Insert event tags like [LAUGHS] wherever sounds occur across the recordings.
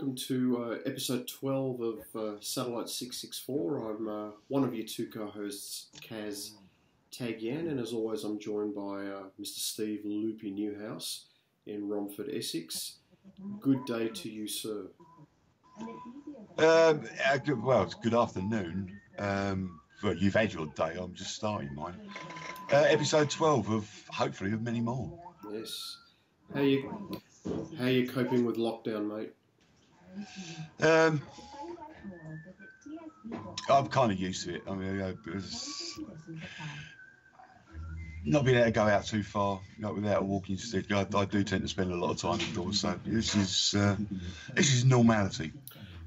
welcome to uh, episode 12 of uh, Satellite 664. I'm uh, one of your two co hosts, Kaz Tagyan, and as always, I'm joined by uh, Mr. Steve Loopy Newhouse in Romford, Essex. Good day to you, sir. Um, uh, good- well, it's good afternoon. Um, well, you've had your day. I'm just starting mine. Uh, episode 12 of hopefully of many more. Yes. How you how you coping with lockdown, mate? Um, I'm kind of used to it. I mean, it's not being able to go out too far, not without a walking stick. I, I do tend to spend a lot of time indoors. So this is uh, this is normality,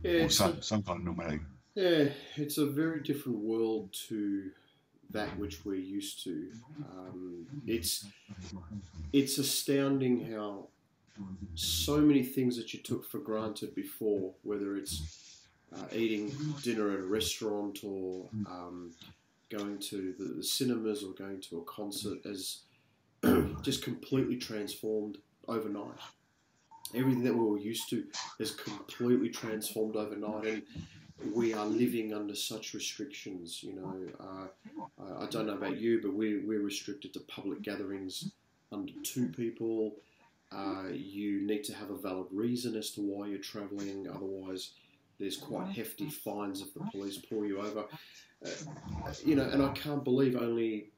Yeah, or it's a, some some kind of normality. yeah, it's a very different world to that which we're used to. Um, it's it's astounding how so many things that you took for granted before, whether it's uh, eating dinner at a restaurant or um, going to the, the cinemas or going to a concert, has [CLEARS THROAT] just completely transformed overnight. Everything that we were used to has completely transformed overnight, and we are living under such restrictions. You know, uh, I- I don't know about you, but we, we're restricted to public gatherings under two people. Uh, you need to have a valid reason as to why you're travelling, otherwise, there's quite hefty fines if the police pull you over. Uh, you know, and I can't believe only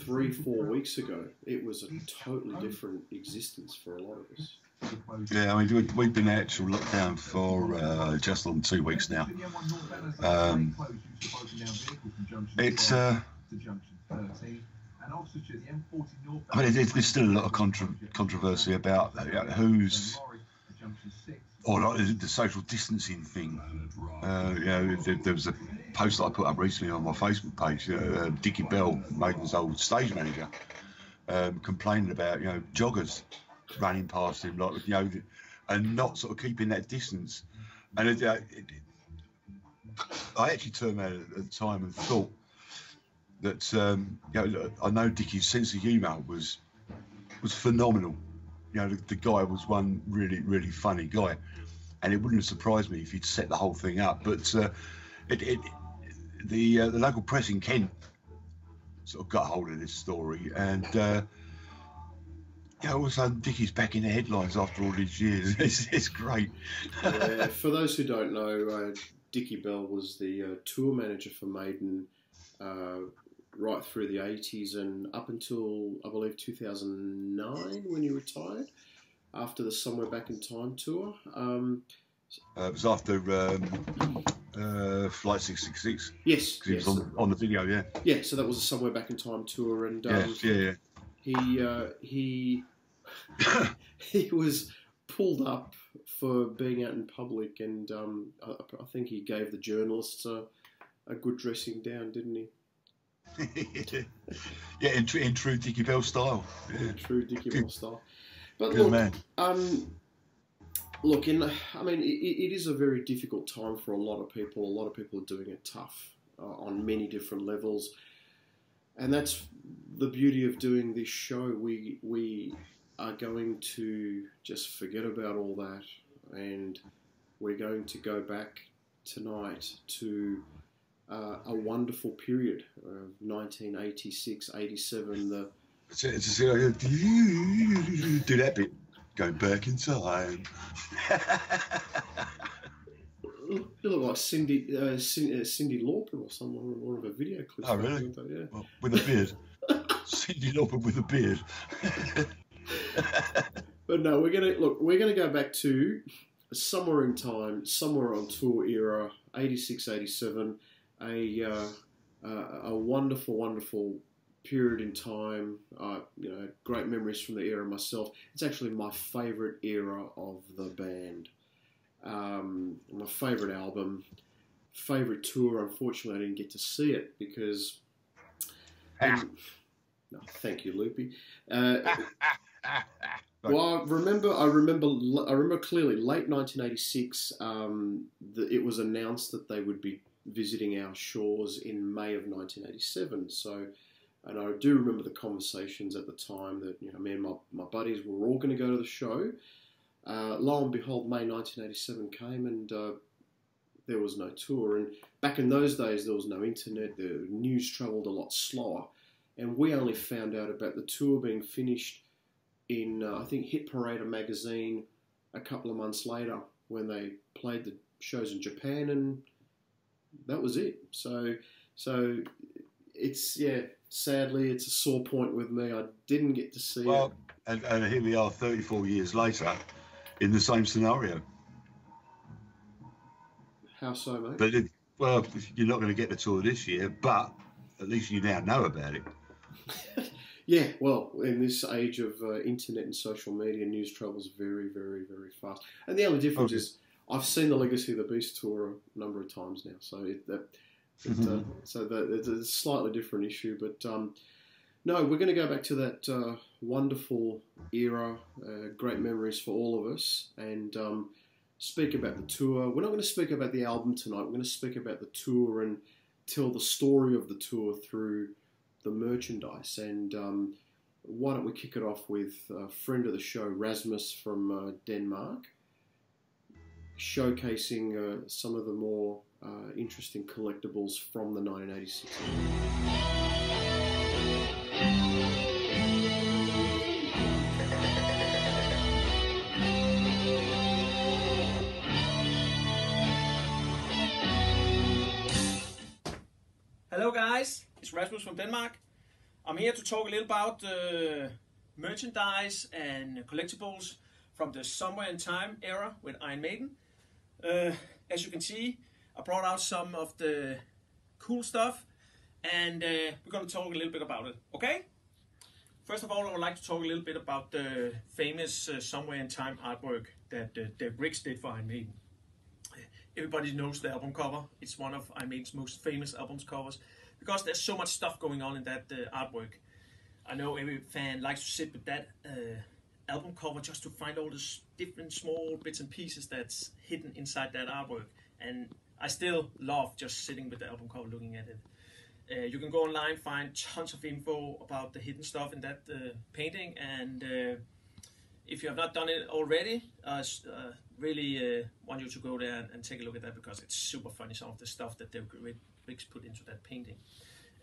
three, four weeks ago, it was a totally different existence for a lot of us. Yeah, I mean, we- we've been in actual lockdown for uh, just on two weeks now. Um, it's, uh, I mean, there's, still a lot of contra- controversy about uh, who's or like the social distancing thing. Uh, you know, there, there was a post that I put up recently on my Facebook page. Uh, uh, Dickie Bell, Maiden's old stage manager, um, complaining about you know joggers running past him, like you know, and not sort of keeping that distance. And it, uh, it, I actually turned around at the time and thought that um, you know, I know Dickie's sense of humour was was phenomenal. You know, the, the guy was one really, really funny guy, and it wouldn't have surprised me if he'd set the whole thing up. But uh, it, it, the uh, the local press in Kent sort of got hold of this story, and uh, yeah, all of a sudden Dickie's back in the headlines after all these years. [LAUGHS] It's, it's great. Yeah, [LAUGHS] for those who don't know, uh, Dickie Bell was the uh, tour manager for Maiden uh, right through the 80s and up until, I believe, 2009 when he retired after the Somewhere Back in Time tour. Um, Uh, it was after um, uh, Flight 666 yes, yes. was on, on the video. Yeah, yeah, so that was a Somewhere Back in Time tour, and um, yes, yeah, yeah. he uh, he [COUGHS] he was pulled up for being out in public, and um, I, I think he gave the journalists a, a good dressing down, didn't he? Yeah, in, tr- in true Dickie Bell style. Yeah. True Dickie Bell style. But Good look, man. um, look, in I mean, it, it is a very difficult time for a lot of people. A lot of people are doing it tough uh, on many different levels, and that's the beauty of doing this show. We we are going to just forget about all that, and we're going to go back tonight to. Uh, a wonderful period of 1986, 87, the It's, it's, it's, do that bit. Going back in time. You look like Cyndi, uh, Cyndi, uh, Cyndi Lauper or someone in one of her video clips. Oh, really? the Well, with a beard. Cyndi Lauper with a beard. [LAUGHS] But no, we're gonna look. We're gonna go back to somewhere in time, somewhere on tour era, 86, 87, a uh, uh, a wonderful, wonderful period in time. Uh, you know, great memories from the era myself. It's actually my favourite era of the band. Um, my favourite album, favourite tour. Unfortunately, I didn't get to see it because. Ah. no, thank you, Loopy. Uh, [LAUGHS] well, I remember, I remember, I remember clearly. Late 1986, um, the, it was announced that they would be visiting our shores in May of 1987. So, and I do remember the conversations at the time that you know, me and my, my buddies were all going to go to the show. uh, lo and behold, May 1987 came and uh, there was no tour. And back in those days, there was no internet. The news travelled a lot slower, and we only found out about the tour being finished in uh, I think Hit Parader magazine a couple of months later when they played the shows in Japan, and that was it. So, so it's yeah. Sadly, it's a sore point with me. I didn't get to see Well, it. and, and here we are 34 years later in the same scenario. How so, mate? But it, well, you're not going to get the tour this year, but at least you now know about it. [LAUGHS] Yeah, well, in this age of uh, internet and social media, news travels very, very, very fast. And the only difference Okay. is I've seen the Legacy of the Beast tour a number of times now, so it, that, it, uh, so that, it's a slightly different issue. But um, no, we're going to go back to that uh, wonderful era, uh, great memories for all of us, and um, speak about the tour. We're not going to speak about the album tonight. We're going to speak about the tour and tell the story of the tour through the merchandise. And um, why don't we kick it off with a friend of the show, Rasmus from uh, Denmark, showcasing uh, some of the more uh, interesting collectibles from the 1986. Hello, guys. It's Rasmus from Denmark. I'm here to talk a little about uh, merchandise and collectibles from the Somewhere in Time era with Iron Maiden. Uh, as you can see, I brought out some of the cool stuff, and uh, we're going to talk a little bit about it. Okay? First of all, I would like to talk a little bit about the famous uh, Somewhere in Time artwork that uh, Dave did for Iron Maiden. Everybody knows the album cover. It's one of Iron Maiden's most famous albums covers because there's so much stuff going on in that uh, artwork. I know every fan likes to sit with that uh, album cover just to find all the different small bits and pieces that's hidden inside that artwork. And I still love just sitting with the album cover looking at it. Uh, you can go online, find tons of info about the hidden stuff in that uh, painting, and uh, if you have not done it already, I uh, really uh, want you to go there and, and take a look at that because it's super funny. Some of the stuff that Dave Briggs put into that painting.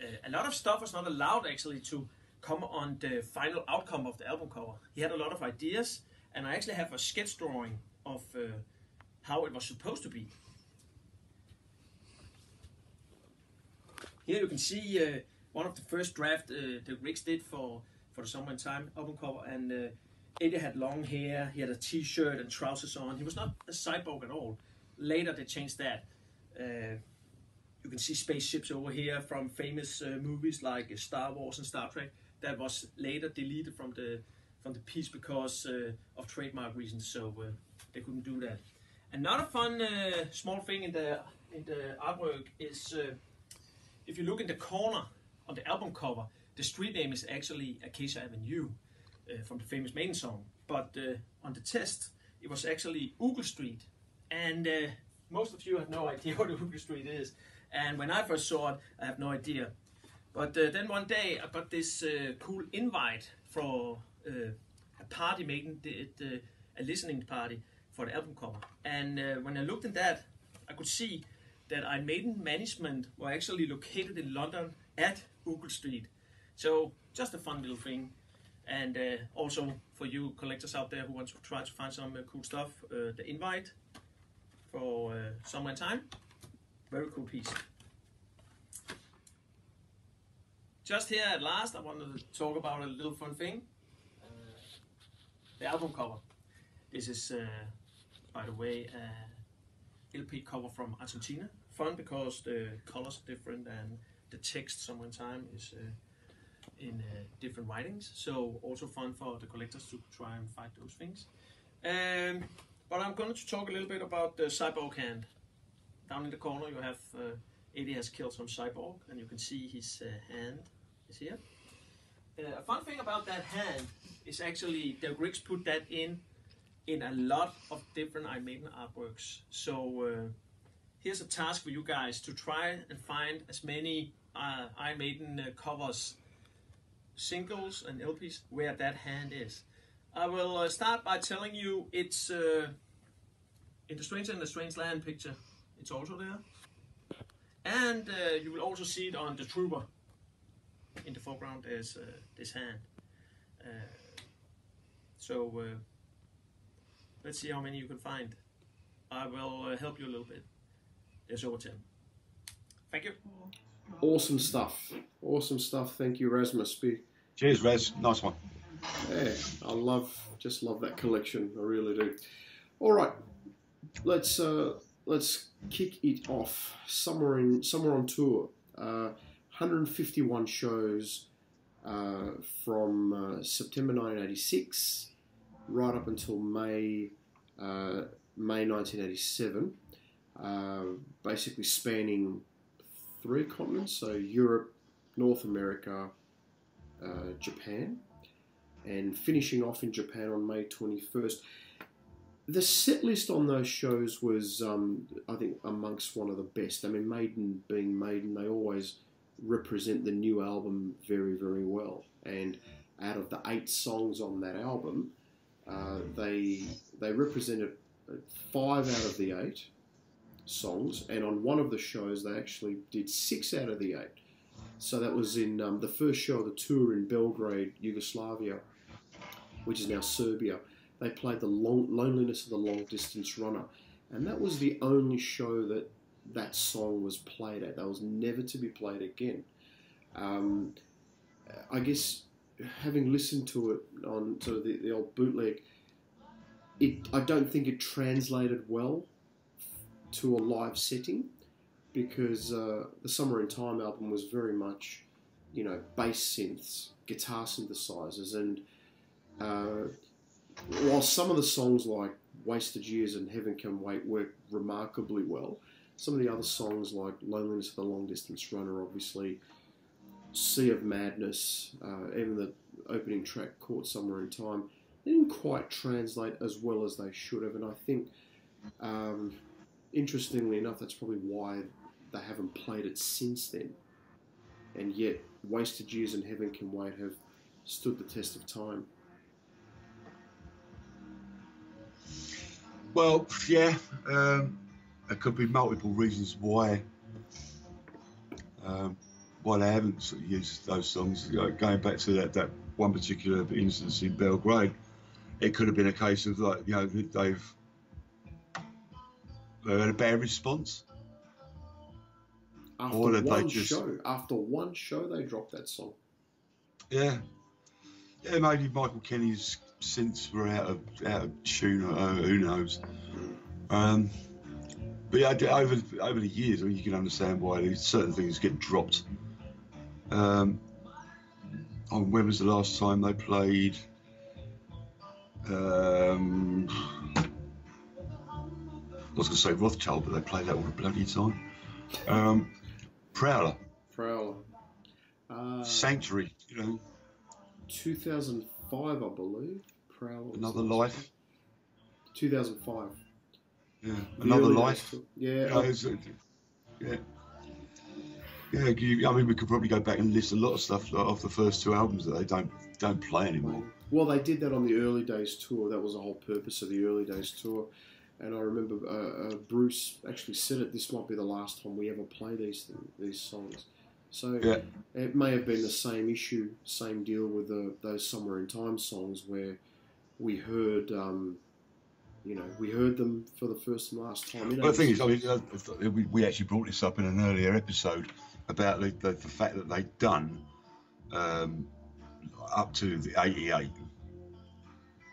Uh, a lot of stuff was not allowed actually to come on the final outcome of the album cover. He had a lot of ideas, and I actually have a sketch drawing of uh, how it was supposed to be. Here you can see uh, one of the first draft uh, that Riggs did for, for the Somewhere in Time album cover, and uh, Eddie had long hair, he had a t-shirt and trousers on. He was not a cyborg at all. Later they changed that. Uh, you can see spaceships over here from famous uh, movies like Star Wars and Star Trek. That was later deleted from the from the piece because uh, of trademark reasons, so uh, they couldn't do that. Another fun uh, small thing in the in the artwork is uh, if you look in the corner on the album cover, the street name is actually Acacia Avenue uh, from the famous Maiden song. But uh, on the test, it was actually Oogle Street, and most of you have no [LAUGHS] idea what Oogle Street is. And when I first saw it, I have no idea. But uh, then one day, I got this uh, cool invite for uh, a party did, uh, a listening party for the album cover. And when I looked at that, I could see that Iron Maiden management were actually located in London at Oogle Street. So just a fun little thing. And uh, also for you collectors out there who want to try to find some uh, cool stuff, uh, the invite for uh, in Time, very cool piece. Just here at last, I wanted to talk about a little fun thing. Uh, the album cover. This is, uh, by the way, a LP cover from Argentina. Fun because the colors are different and the text in time is uh, in uh, different writings. So also fun for the collectors to try and find those things. Um, but I'm going to talk a little bit about the cyborg hand. Down in the corner you have uh, Eddie has killed some cyborg and you can see his uh, hand is here. Uh, a fun thing about that hand is actually the Greeks put that in in a lot of different Iron Maiden artworks. So uh, here's a task for you guys to try and find as many uh, uh, covers, singles and LPs where that hand is. I will uh, start by telling you it's uh, in the Stranger in the Strange Land picture. It's also there, and uh, you will also see it on the Trooper. In the foreground, is uh, this hand. Uh, so uh, let's see how many you can find. I will uh, help you a little bit. There's over ten. Thank you. Awesome stuff. Awesome stuff. Thank you, Rasmus. Be Cheers, Res. Nice one. Yeah, I love, just love that collection. I really do. All right, let's uh, let's kick it off. Somewhere in somewhere on tour, uh, 151 shows uh, from uh, September 1986 right up until May uh, May 1987. Uh, basically spanning three continents, so Europe, North America, uh, Japan and finishing off in Japan on May 21st. The set list on those shows was, um, I think, amongst one of the best. I mean, Maiden being Maiden, they always represent the new album very, very well. And out of the eight songs on that album, uh, they they represented five out of the eight songs, and on one of the shows they actually did six out of the eight. So that was in um, the first show of the tour in Belgrade, Yugoslavia, which is now Serbia. They played the long, Loneliness of the Long Distance Runner, and that was the only show that that song was played at. That was never to be played again. Um, I guess having listened to it on the, the old bootleg, it I don't think it translated well to a live setting because uh, the Somewhere in Time album was very much, you know, bass synths, guitar synthesizers, and uh, while some of the songs like Wasted Years and Heaven Can Wait work remarkably well, some of the other songs like Loneliness of the Long Distance Runner, obviously, Sea of Madness, uh, even the opening track Caught Somewhere in Time, they didn't quite translate as well as they should have, and I think. Um, interestingly enough, that's probably why they haven't played it since then. And yet, Wasted Years and Heaven Can Wait have stood the test of time. Well, yeah, um, there could be multiple reasons why um, why they haven't sort of used those songs. You know, going back to that, that one particular instance in Belgrade, it could have been a case of like you know they've they had a bad response. After Or did they one just- show, after one show, they dropped that song. Yeah, yeah, maybe Michael Kenney's synths were out of out of tune. Or, uh, who knows? Um, but yeah, over over the years, I mean, you can understand why certain things get dropped. Um, oh, when was the last time they played? Um, I was going to say Wrathchild, but they play that all the bloody time. Um, Prowler, Prowler. Uh, Sanctuary, you know, 2005, I believe. Prowler. Another Life. 2005. Yeah, another early life. days too. Yeah. You know, it's, uh, yeah. Yeah, you, I mean, we could probably go back and list a lot of stuff off the first two albums that they don't don't play anymore. Well, they did that on the early days tour. That was the whole purpose of the early days tour. And I remember uh, uh, Bruce actually said it. This might be the last time we ever play these things, these songs. So Yeah. it may have been the same issue, same deal with the, those Somewhere in Time songs where we heard, um, you know, we heard them for the first and last time. You know, But the thing is, I mean, uh, we, we actually brought this up in an earlier episode about the, the, the fact that they'd done um, up to the 88,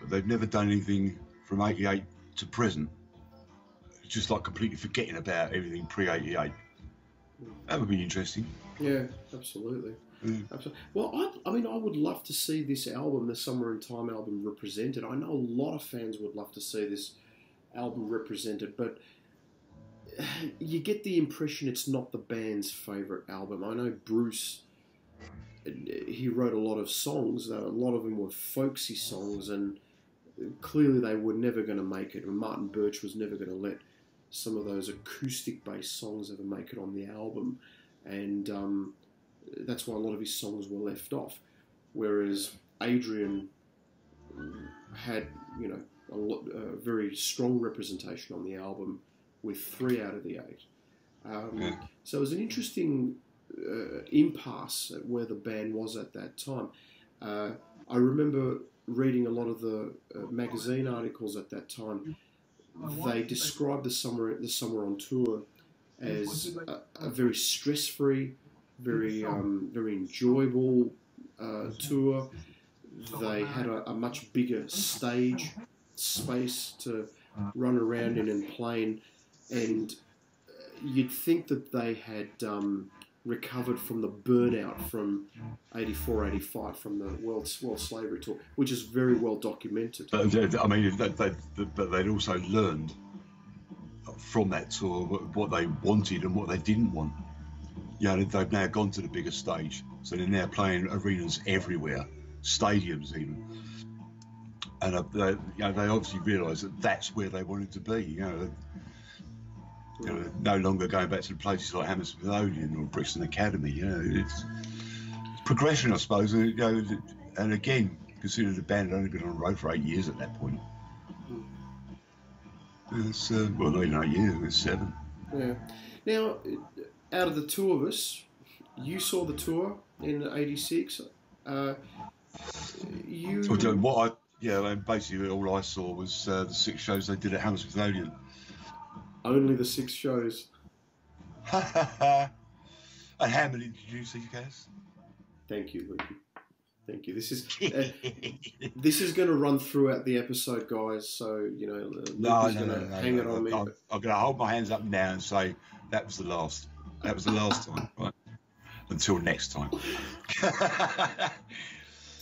but they've never done anything from 88 to present. Just like completely forgetting about everything pre 88. That would be interesting. Yeah, absolutely. Mm. Absolutely. Well, I, I mean, I would love to see this album, the Somewhere in Time album, represented. I know a lot of fans would love to see this album represented, but [SIGHS] you get the impression it's not the band's favourite album. I know Bruce, he wrote a lot of songs, a lot of them were folksy songs, and clearly they were never going to make it. And Martin Birch was never going to let some of those acoustic based songs ever make it on the album. And um, that's why a lot of his songs were left off. Whereas Adrian had you know a, lot, a very strong representation on the album with three out of the eight. Um, Yeah. So it was an interesting uh, impasse at where the band was at that time. Uh, I remember reading a lot of the uh, magazine articles at that time. They described the summer the summer on tour as a, a very stress free, very um, very enjoyable uh, tour. They had a, a much bigger stage space to run around in and play in, and you'd think that they had um, recovered from the burnout from 84, 85 from the World, World Slavery Tour, which is very well documented. But I mean, they, they, but they'd also learned from that tour what, what they wanted and what they didn't want. You know, they've now gone to the bigger stage, so they're now playing arenas everywhere, stadiums even. And uh, they, you know, they obviously realised that that's where they wanted to be. You know, you know, no longer going back to the places like Hammersmith Odeon or Brixton Academy. You know, it's, it's progression, I suppose. And, you know, and again, considering the band had only been on the road for eight years at that point. It's uh, well, not even eight years. It's seven. Yeah. Now, out of the two of us, you saw the tour in '86. Uh, you. What I yeah, I mean, basically all I saw was uh, the six shows they did at Hammersmith Odeon. Only the six shows. [LAUGHS] and how many did you see, Cass? Thank you, Luke. Thank you. This is [LAUGHS] uh, this is going to run throughout the episode, guys. So you know, Luke no, is no, going to no, hang no, it on I'm, me. I'm, I'm going to hold my hands up now and say that was the last. That was the last time, right? Until next time. [LAUGHS]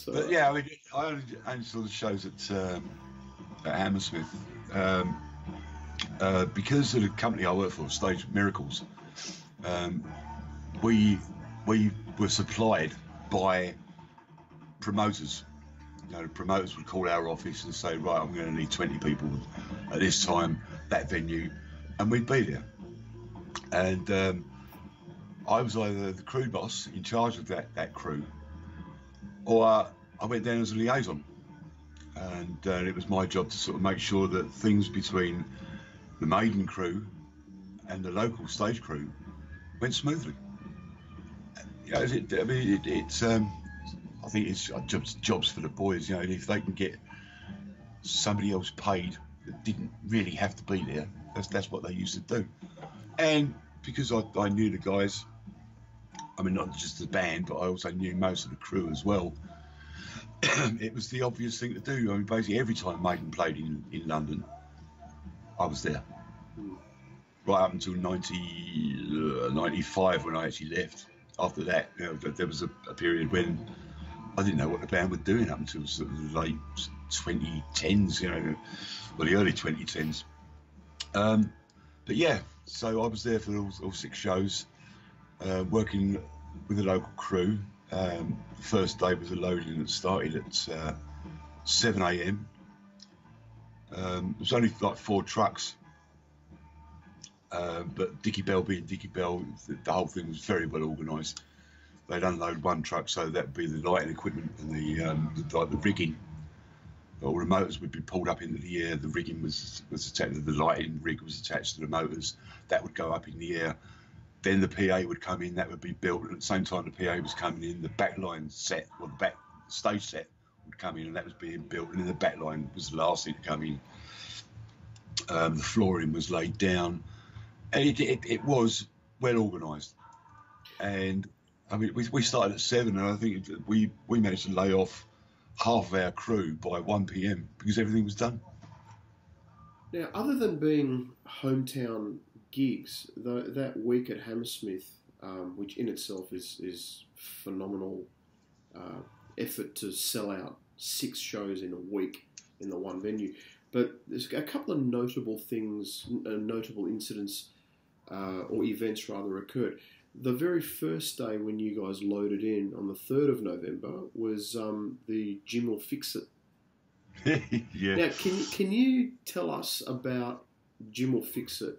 But yeah, I mean, I only, only saw the shows at, um, at Hammersmith um, uh, because of the company I work for, Stage Miracles. Um, we we were supplied by promoters. You know, the promoters would call our office and say, "Right, I'm going to need 20 people at this time, that venue," and we'd be there. And um, I was either the crew boss in charge of that that crew, or uh, I went down as a liaison, and uh, it was my job to sort of make sure that things between the maiden crew and the local stage crew went smoothly. You know, it, I mean, it, it's um, I think it's jobs jobs for the boys. You know, if they can get somebody else paid that didn't really have to be there, that's that's what they used to do. And because I, I knew the guys, I mean, not just the band, but I also knew most of the crew as well. [CLEARS THROAT] it was the obvious thing to do. I mean, basically, every time Maiden played in, in London, I was there. Right up until 90, uh, 95 when I actually left. After that, you know, there was a, a period when I didn't know what the band were doing up until sort of the late 2010s, you know, or the early 2010s. Um, but yeah, so I was there for all, all six shows, uh, working with the local crew. Um, the first day was a loading that started at uh, 7 a.m. Um, it was only like four trucks, uh, but Dickie Bell being Dickie Bell, the, the whole thing was very well organised. They'd unload one truck, so that'd be the lighting equipment and the, um, the like the rigging. All the motors would be pulled up into the air. The rigging was was attached. The lighting rig was attached to the motors. That would go up in the air. Then the PA would come in. That would be built. And at the same time, the PA was coming in. The backline set or the back stage set would come in, and that was being built. And then the backline was the last thing to come in. Um, the flooring was laid down, it, it, it was well organised. And I mean, we, we started at seven, and I think we we managed to lay off half of our crew by 1 p.m. because everything was done. Now, other than being hometown gigs, tho- that week at Hammersmith, um, which in itself is is phenomenal uh, effort to sell out six shows in a week in the one venue. But there's a couple of notable things, uh, notable incidents uh, or events rather occurred. The very first day when you guys loaded in on the third of November was um, the Jim'll Fix It [LAUGHS] yeah. now, can can you tell us about Jim'll Fix It?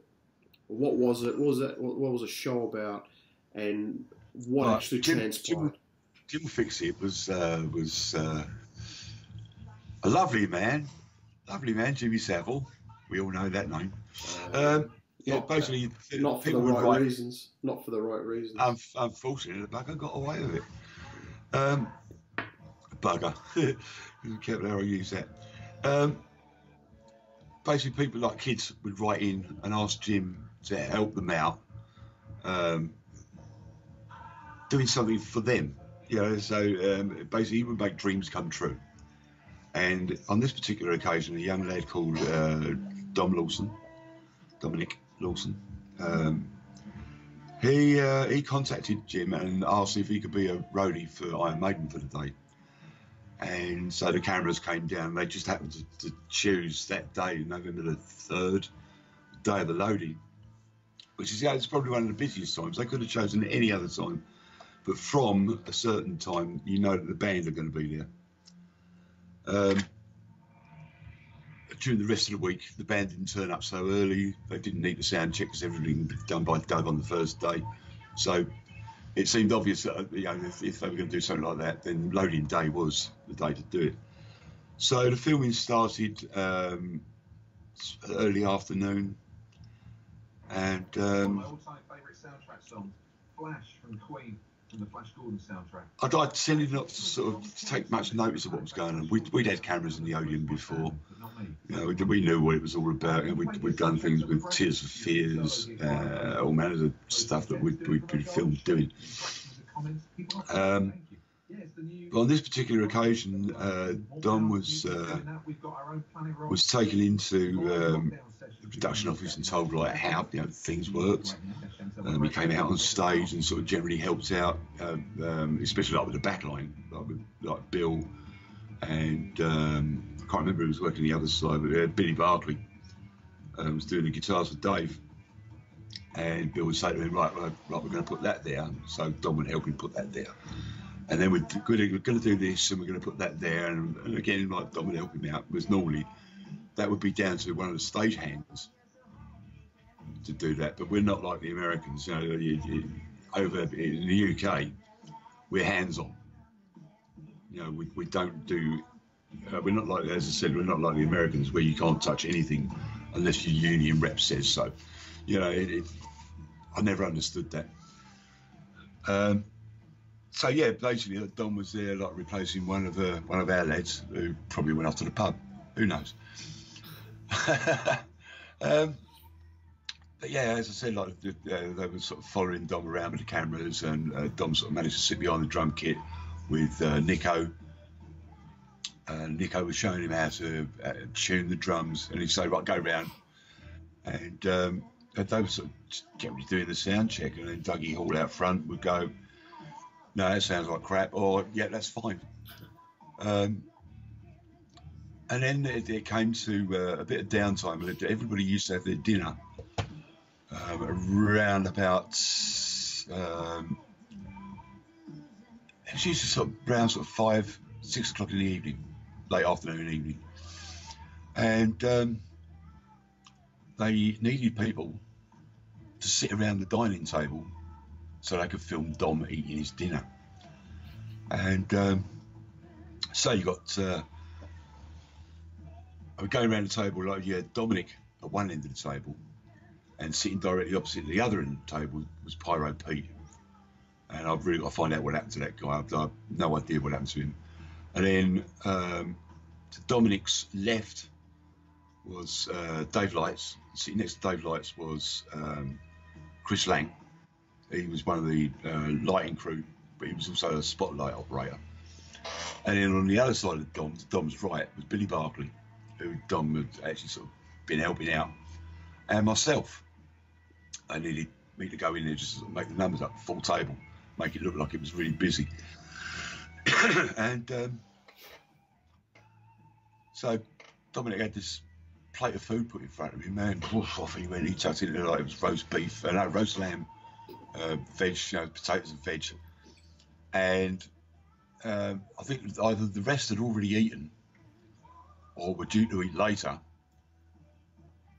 What was it? What was that? What, was the show about? And what Right, actually Jim- transpired? Jim Fix It was uh, was uh, A lovely man, lovely man, Jimmy Savile. We all know that name. Um, yeah, Not- basically, Not for the right write. reasons. Not for the right reasons. Un- unfortunately, the bugger got away with it. Um, bugger. [LAUGHS] Careful how I use that. Um, basically, people like kids would write in and ask Jim to help them out, um, doing something for them. You know, so um, basically, he would make dreams come true. And on this particular occasion, a young lad called uh, Dom Lawson, Dominic Lawson, um, he uh, he contacted Jim and asked if he could be a roadie for Iron Maiden for the day. And so the cameras came down. They just happened to, to choose that day, November the third, day of the loading, which is yeah, it's probably one of the busiest times. They could have chosen any other time, but from a certain time, you know that the band are going to be there. Um, during the rest of the week, the band didn't turn up so early. They didn't need the sound check because everything was done by Doug on the first day. So it seemed obvious that you know if, if they were going to do something like that, then loading day was the day to do it. So the filming started um, early afternoon, and One of um, my all-time favourite soundtrack songs, Flash from Queen, from the Flash Gordon soundtrack. I'd, I'd tended not to sort of take much notice of what was going on. We'd, we'd had cameras in the Odeon before. But not me. You know, we, we knew what it was all about. You know, we'd, we'd done things with Tears for Fears, uh, all manners of stuff that we'd, we'd been filmed doing. Um, But on this particular occasion, uh, Dom was uh, was taken into um, the production office and told like how you know things worked. Um, he came out on stage and sort of generally helped out, uh, um, especially like with the back line, like with like Bill and um, I can't remember who was working the other side, but uh, Billy Barkley um, was doing the guitars with Dave. And Bill would say to him, right, right, right we're going to put that there. So Dom would help him put that there. And then we're going to, do this and we're going to put that there. And, again, like Dom would help him out, because normally that would be down to one of the stage hands to do that. But we're not like the Americans. You know, you, you, over in the UK, we're hands on. You know, we, we don't do. Uh, we're not like, as I said, we're not like the Americans where you can't touch anything unless your union rep says so. You know, it, it, I never understood that. Um, so yeah, basically, Dom was there, like replacing one of uh, one of our lads who probably went off to the pub. Who knows? [LAUGHS] um, but yeah, as I said, like uh, they were sort of following Dom around with the cameras, and uh, Dom sort of managed to sit behind the drum kit with uh, Nicko. Nicko was showing him how to uh, tune the drums, and he'd say, "Right, go round." And um, they were sort of doing the sound check, and then Dougie Hall out front would go, "No, that sounds like crap," or "Yeah, that's fine." Um, and then it, it came to uh, a bit of downtime. Everybody used to have their dinner um, around about. Um, was usually sort of around sort of five, six o'clock in the evening, late afternoon evening, and um, they needed people to sit around the dining table so they could film Dom eating his dinner. And um, so you got, uh, I would go around the table like you had Dominic at one end of the table, and sitting directly opposite the other end of the table was Pyro Pete. And I've really got to find out what happened to that guy. I've, I've no idea what happened to him. And then um, to Dominic's left was uh, Dave Lights. Sitting next to Dave Lights was um, Chris Lang. He was one of the uh, lighting crew, but he was also a spotlight operator. And then on the other side of Dom, Dom's right, was Billy Barkley, who Dom had actually sort of been helping out, and myself. I needed me to go in there just to sort of make the numbers up, full table, make it look like it was really busy. [COUGHS] and um, so Dominic had this plate of food put in front of him, man. Woof, off he went. He chucked it in like it was roast beef, uh, no, roast lamb, uh, veg, you know, potatoes and veg. And um, I think either the rest had already eaten or were due to eat later.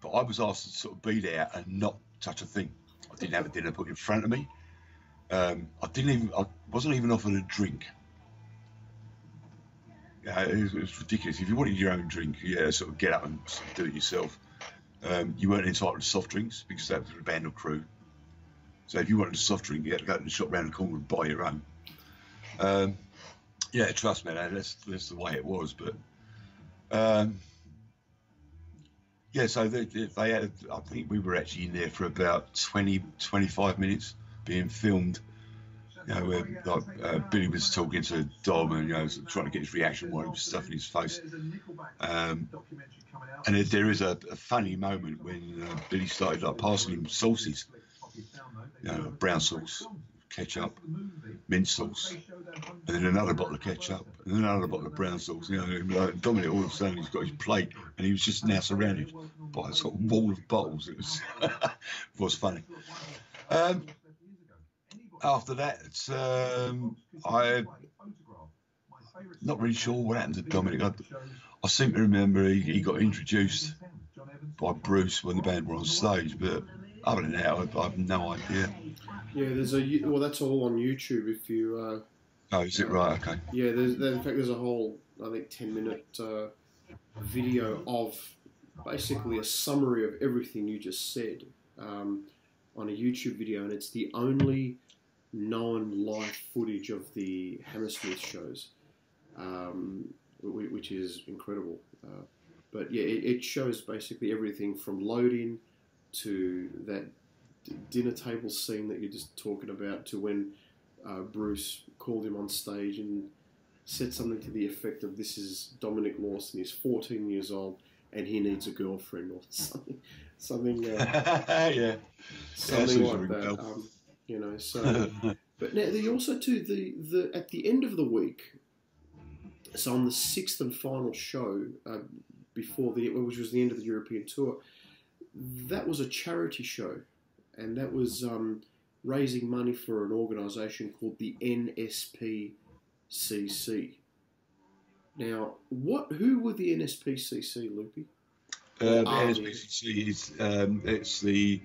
But I was asked to sort of be there and not touch a thing. I didn't have a dinner put in front of me. Um, I didn't even. I wasn't even offered a drink. It was, it was ridiculous. If you wanted your own drink, yeah, sort of get up and sort of do it yourself. Um, you weren't entitled to soft drinks because that was a band or crew. So if you wanted a soft drink, you had to go to the shop round the corner and buy your own. Um, yeah, trust me, that's that's the way it was. But um, yeah, so they, they had. I think we were actually in there for about 20, 25 minutes being filmed. You know, where like, uh, Billy was talking to Dom and you know trying to get his reaction while he was stuffing his face. Um, and there- is a, a funny moment when uh, Billy started like passing him sauces, you know, brown sauce, ketchup, mint sauce, and then another bottle of ketchup, and then another bottle of brown sauce. You know, like, Dominic all of a sudden he's got his plate, and he was just now surrounded by a sort of wall of bottles. It was [LAUGHS] it was funny. Um, after that, um, I not really sure what happened to Dominic. I, I seem to remember he, he got introduced by Bruce when the band were on stage, but other than that, I, I have no idea. Yeah, there's a well, that's all on YouTube. If you, uh, Oh, is it right? Okay. yeah, there's there, in fact there's a whole I think ten minute uh, video of basically a summary of everything you just said um, on a YouTube video, and it's the only known live footage of the Hammersmith shows, um, which is incredible. Uh, but yeah, it, it shows basically everything from loading to that d- dinner table scene that you're just talking about to when uh, Bruce called him on stage and said something to the effect of "This is Dominic Lawson. He's 14 years old and he needs a girlfriend or [LAUGHS] something, something, uh, [LAUGHS] yeah. something seems to like that." Um, you know, so. [LAUGHS] But now they also too the the at the end of the week, so on the sixth and final show uh, before the which was the end of the European tour, that was a charity show, and that was um, raising money for an organisation called the NSPCC. Now, what who were the NSPCC, Loopy? Um, Oh, NSPCC is um, it's the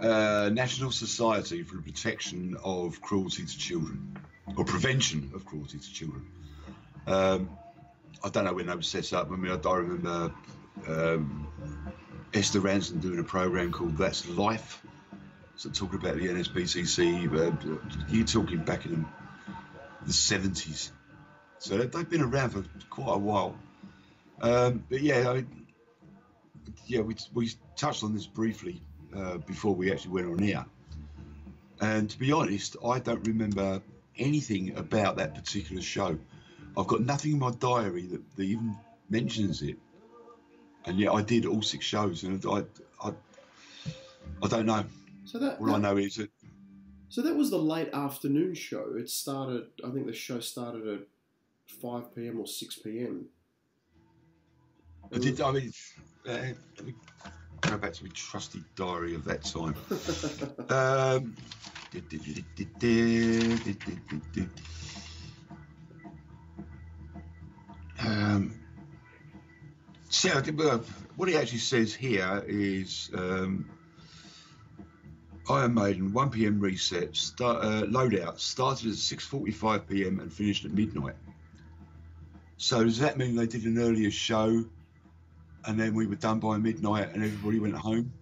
uh, National Society for the Protection of Cruelty to Children, or Prevention of Cruelty to Children. Um, I don't know when they were set up. I mean, I, I remember um, Esther Rantzen doing a program called That's Life, so talking about the NSPCC. Uh, you're talking back in the 70s, so they- they've been around for quite a while. Um, but yeah, I, yeah, we, we touched on this briefly uh, before we actually went on air. And to be honest, I don't remember anything about that particular show. I've got nothing in my diary that, that even mentions it. And yet I did all six shows, and I, I, I don't know. So that, All I know is that so that was the late afternoon show. It started. I think the show started at five p.m. or six p.m. I did. I mean, uh, let me go back to my trusty diary of that time. Um, so, what he actually says here is um, Iron Maiden 1 p.m. reset, start, uh, loadout started at 6:45 p.m. and finished at midnight. So does that mean they did an earlier show, and then we were done by midnight and everybody went home?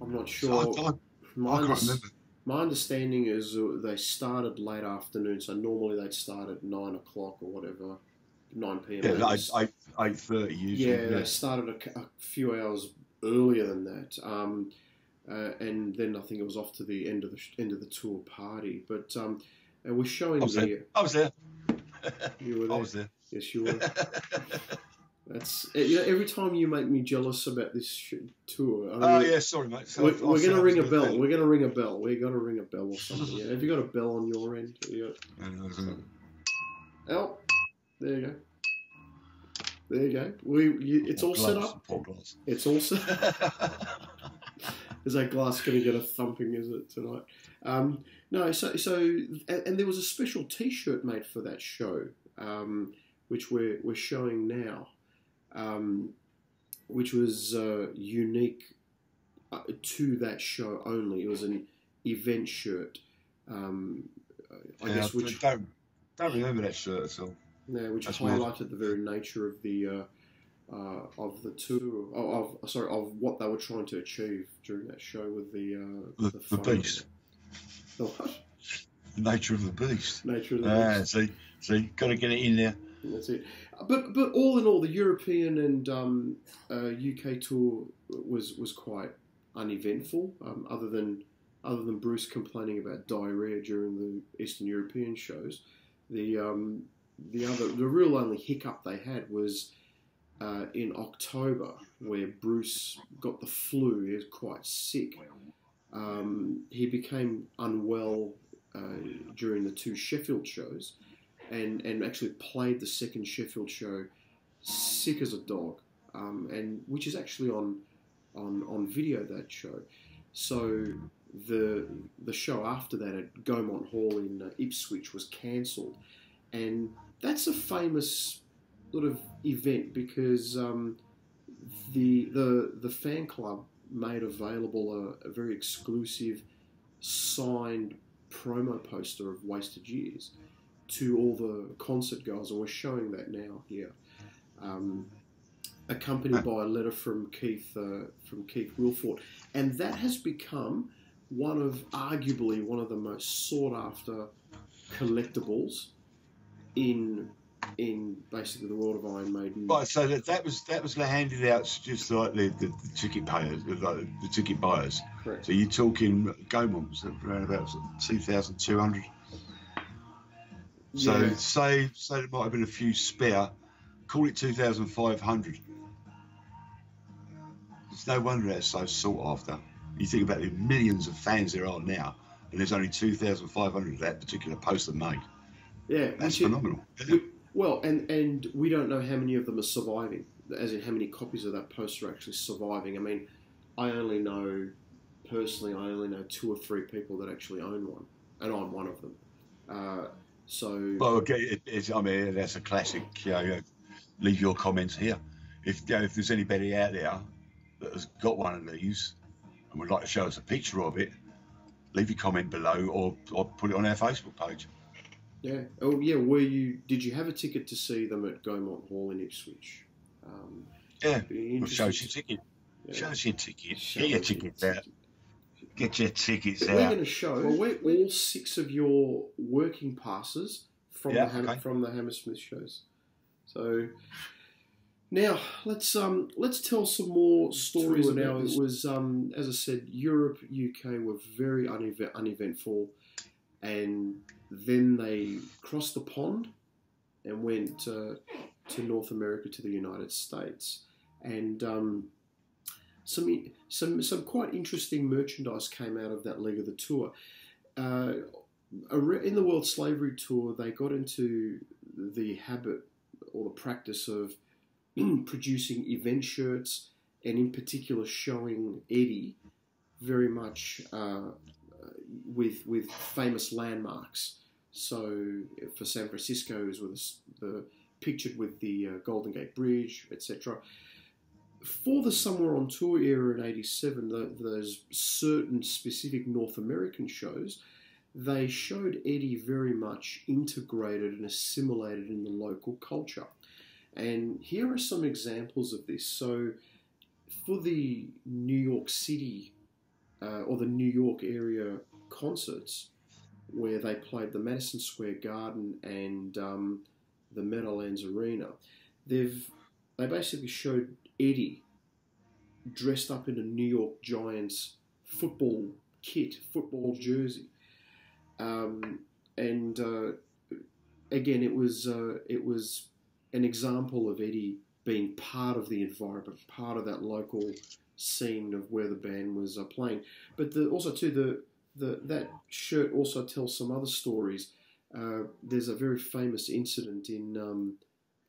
I'm not So sure. I, I, my, I can't under- remember. my understanding is they started late afternoon, so normally they'd start at nine o'clock or whatever, nine p.m. Yeah, was- eight eight thirty usually. yeah, they started a few hours earlier than that, um, uh, and then I think it was off to the end of the sh- end of the tour party. But um, and we're showing I was the there. I was there. you were [LAUGHS] there. I was there. Yes, you were. [LAUGHS] That's uh, you know, every time you make me jealous about this sh- tour. I mean, Oh yeah, sorry mate. So We're, we're going to ring a bell. it. We're going to ring a bell. We're going to ring a bell or [LAUGHS] something. Yeah. Have you got a bell on your end? Have you got, oh, there you go. There you go. We, you, it's all set Glass, up. poor glass. It's all set. [LAUGHS] Is that glass going to get a thumping? Is it tonight? Um, no. So so and, and there was a special T-shirt made for that show, um, which we're we're showing now, um, which was uh, unique uh, to that show only. It was an event shirt. Um, I Yeah, guess which don't don't remember that shirt at all. Yeah, which That's weird. highlighted the very nature of the uh, uh, of the tour of, of sorry of what they were trying to achieve during that show with the uh, The- the phone. beast. The what? The nature of the beast. Nature of the Ah, beast. see, see, got to get it in there. That's it. But but all in all, the European and um, uh, UK tour was was quite uneventful. Um, other than other than Bruce complaining about diarrhea during the Eastern European shows, the um, the other the real only hiccup they had was uh, in October where Bruce got the flu. He was quite sick. Um, he became unwell uh, during the two Sheffield shows and, and actually played the second Sheffield show sick as a dog, um, and which is actually on on on video that show. So the the show after that at Gaumont Hall in uh, Ipswich was cancelled, and that's a famous sort of event because um, the the the fan club made available a, a very exclusive signed promo poster of Wasted Years to all the concert goers, and we're showing that now here, um, accompanied by a letter from Keith uh, from Keith Wilfort, and that has become one of arguably one of the most sought after collectibles in in basically the world of Iron Maiden. Right, so that, that was that was handed out just like the, the, the ticket payers, the, the ticket buyers. Correct. So you're talking Gaumont was around about two thousand two hundred. So Yeah. say say there might have been a few spare. Call it two thousand five hundred. It's no wonder that's so sought after. You think about the millions of fans there are now, and there's only two thousand five hundred of that particular poster made. Yeah, That's phenomenal. We, well, and and we don't know how many of them are surviving, as in how many copies of that poster are actually surviving. I mean, I only know personally, I only know two or three people that actually own one, and I'm one of them. Uh, so Well, okay, it, I mean, that's a classic. You know, leave your comments here. If you know, if there's anybody out there that has got one of these and would like to show us a picture of it, leave your comment below or, or put it on our Facebook page. Yeah, oh yeah, were you? Did you have a ticket to see them at Gaumont Hall in Ipswich? Um, Yeah, well, show us your ticket. yeah. Show us your ticket. Show Get your us your tickets out. Get your tickets We're going out. to show all six of your working passes from Yeah, the Ham- okay. from the Hammersmith shows. So now let's um let's tell some more stories now. It was um as I said, Europe, UK were very unevent- uneventful, and then they crossed the pond and went uh, to North America to the United States, and um, some some some quite interesting merchandise came out of that leg of the tour. Uh, in the World Slavery Tour, they got into the habit or the practice of [CLEARS THROAT] producing event shirts, and in particular showing Eddie very much uh, with with famous landmarks. So for San Francisco, is with the, pictured with the uh, Golden Gate Bridge, etc for the Somewhere on Tour era in '87, the, those certain specific North American shows, they showed Eddie very much integrated and assimilated in the local culture. And here are some examples of this. So, for the New York City uh, or the New York area concerts, where they played the Madison Square Garden and um, the Meadowlands Arena, they've they basically showed Eddie dressed up in a New York Giants football kit, football jersey, um, and uh, again, it was uh, it was an example of Eddie being part of the environment, part of that local scene of where the band was uh, playing. But the, also too the the that shirt also tells some other stories. Uh, there's a very famous incident in um,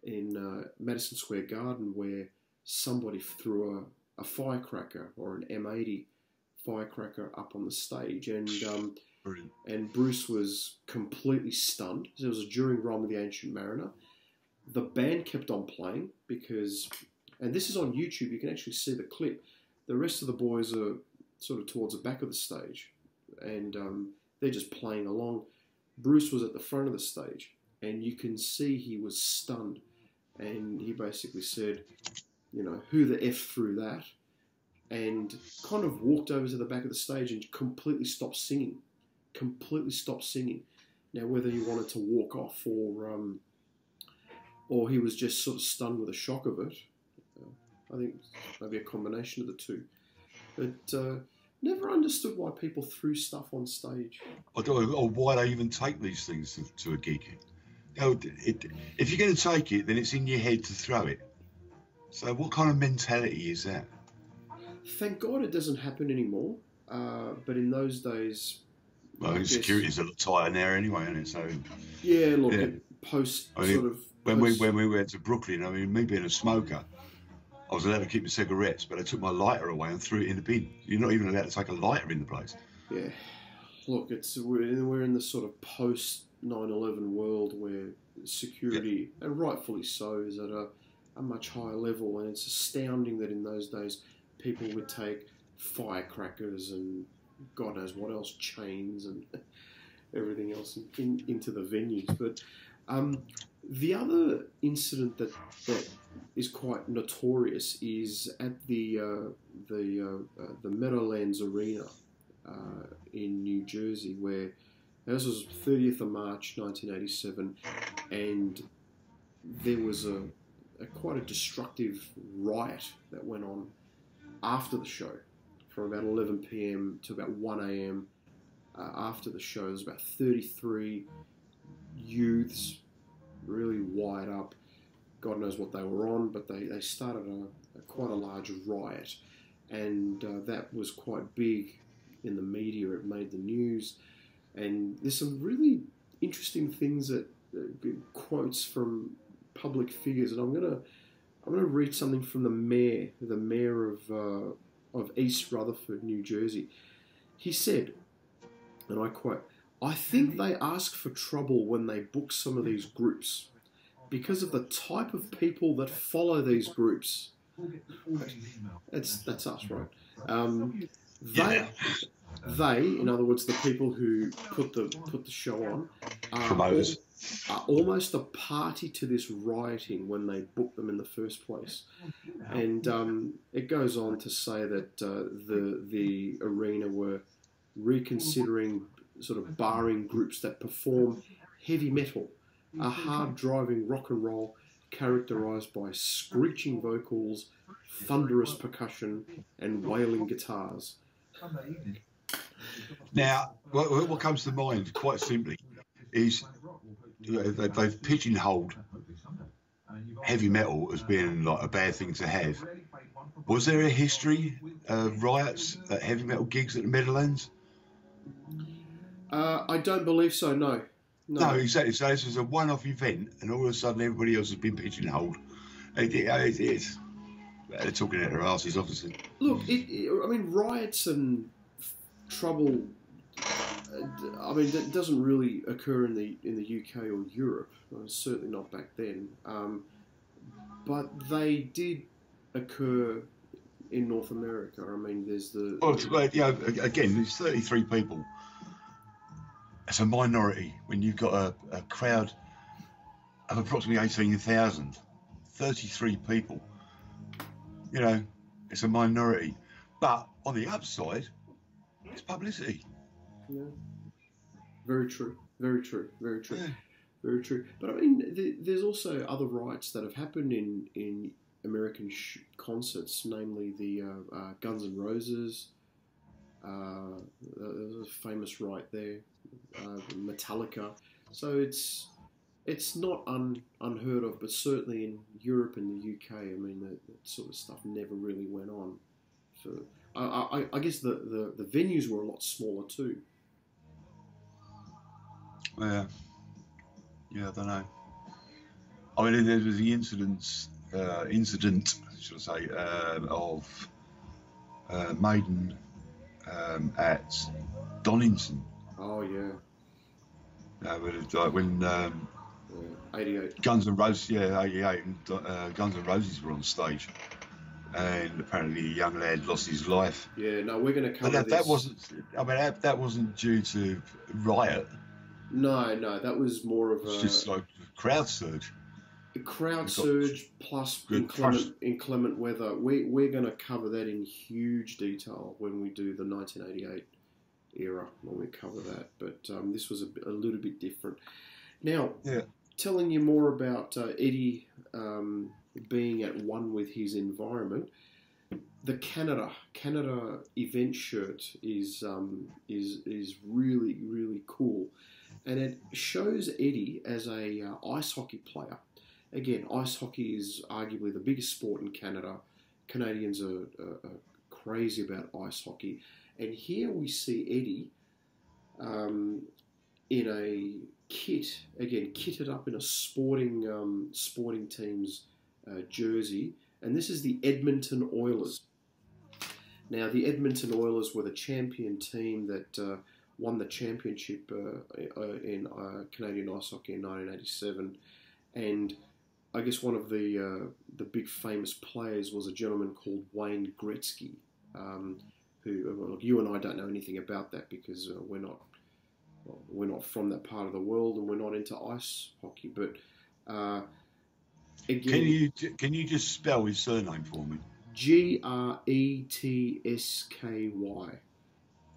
in uh, Madison Square Garden where somebody threw a, a firecracker or an M80 firecracker up on the stage, and um, and Bruce was completely stunned. It was during Rime of the Ancient Mariner. The band kept on playing because, and this is on YouTube. You can actually see the clip. The rest of the boys are sort of towards the back of the stage, and um, they're just playing along. Bruce was at the front of the stage, and you can see he was stunned, and he basically said, you know, who the f threw that, and kind of walked over to the back of the stage and completely stopped singing, completely stopped singing. Now, whether he wanted to walk off or um, or he was just sort of stunned with the shock of it, I think maybe a combination of the two. But uh, never understood why people threw stuff on stage. Or, or why they even take these things to, to a gig. It, if you're going to take it, then it's in your head to throw it. So, what kind of mentality is that? Thank God it doesn't happen anymore. Uh, but in those days, Well, security's a lot tighter now anyway, isn't it? So, yeah, look, Yeah. post I mean, sort of when we when we went to Brooklyn, I mean, me being a smoker, I was allowed to keep my cigarettes, but I took my lighter away and threw it in the bin. You're not even allowed to take a lighter in the place. Yeah. Look, it's we're in, we're in the sort of post 9/11 world where security, and rightfully so, is at a, a much higher level, and it's astounding that in those days people would take firecrackers and God knows what else, chains and [LAUGHS] everything else in, in, into the venues. But um, the other incident that that is quite notorious is at the uh, the uh, uh, the Meadowlands Arena uh, in New Jersey, where this was 30th of March 1987, and there was a, a quite a destructive riot that went on after the show, from about 11 p.m. to about 1 a.m. Uh, after the show, there was about 33 youths, really wired up. God knows what they were on, but they, they started a, a quite a large riot, and uh, that was quite big in the media. It made the news, and there's some really interesting things that uh, quotes from public figures, and I'm gonna I'm gonna read something from the mayor, the mayor of uh, of East Rutherford, New Jersey. He said, and I quote. I think they ask for trouble when they book some of these groups because of the type of people that follow these groups. That's that's us, right? Um, they, they, in other words, the people who put the put the show on, are, Promoters. are almost a party to this rioting when they book them in the first place. And um, it goes on to say that uh, the the arena were reconsidering sort of barring groups that perform heavy metal, a hard driving rock and roll characterized by screeching vocals, thunderous percussion, and wailing guitars. Now, what, what comes to mind, quite simply, is they, they've pigeonholed heavy metal as being like a bad thing to have. Was there a history of riots at heavy metal gigs at the Meadowlands? Uh, I don't believe so. No, No, no exactly. So this is a one-off event, and all of a sudden everybody else has been pigeonholed. It, it, it, it's they're talking out their asses, obviously. Look, it, I mean, riots and trouble. uh, I mean, that doesn't really occur in the in the UK or Europe. Uh, certainly not back then. Um, but they did occur in North America. I mean, there's the Well, well, know, again, there's 33 people. It's a minority when you've got a, a crowd of approximately 18,000. 33 people. You know, it's a minority. But on the upside, it's publicity. Yeah. Very true. Very true. Very true. Yeah. Very true. But I mean, th- there's also other riots that have happened in in American sh- concerts, namely the uh, uh, Guns N' Roses. Uh, there's a famous riot there. Uh, Metallica. So it's it's not un, unheard of, but certainly in Europe and the UK, I mean, that, that sort of stuff never really went on. For I, I, I guess the, the, the venues were a lot smaller too. Yeah. Yeah, I don't know. I mean, there was the incidents, uh, incident, should I say, um of uh, Maiden um, at Donington. Oh yeah, Uh, when, it- like when um, yeah. 88. Guns N' Roses, yeah, 88, and uh, Guns N' Roses were on stage. And apparently a young lad lost his life. Yeah, no, we're going to cover that, this. that wasn't, I mean, that, that wasn't due to riot. No, no, that was more of It's a, just like crowd surge. a crowd surge plus inclement, inclement weather. We, we're going to cover that in huge detail when we do the 1988 era, when we cover that. But um, this was a, a little bit different. Now, Yeah. telling you more about uh, Eddie um, being at one with his environment. The Canada Canada event shirt is um, is is really really cool, and it shows Eddie as a uh, ice hockey player. Again, ice hockey is arguably the biggest sport in Canada. Canadians are, are, are crazy about ice hockey, and here we see Eddie um, in a kit again, kitted up in a sporting um, sporting team's uh, jersey, and this is the Edmonton Oilers. Now, the Edmonton Oilers were the champion team that uh, won the championship uh, uh, in uh, Canadian ice hockey in 1987, and I guess one of the uh, the big famous players was a gentleman called Wayne Gretzky, um, who well, look, you and I don't know anything about that because uh, we're not well, we're not from that part of the world and we're not into ice hockey. But uh, again, Can you can you just spell his surname for me? G R E T S K Y.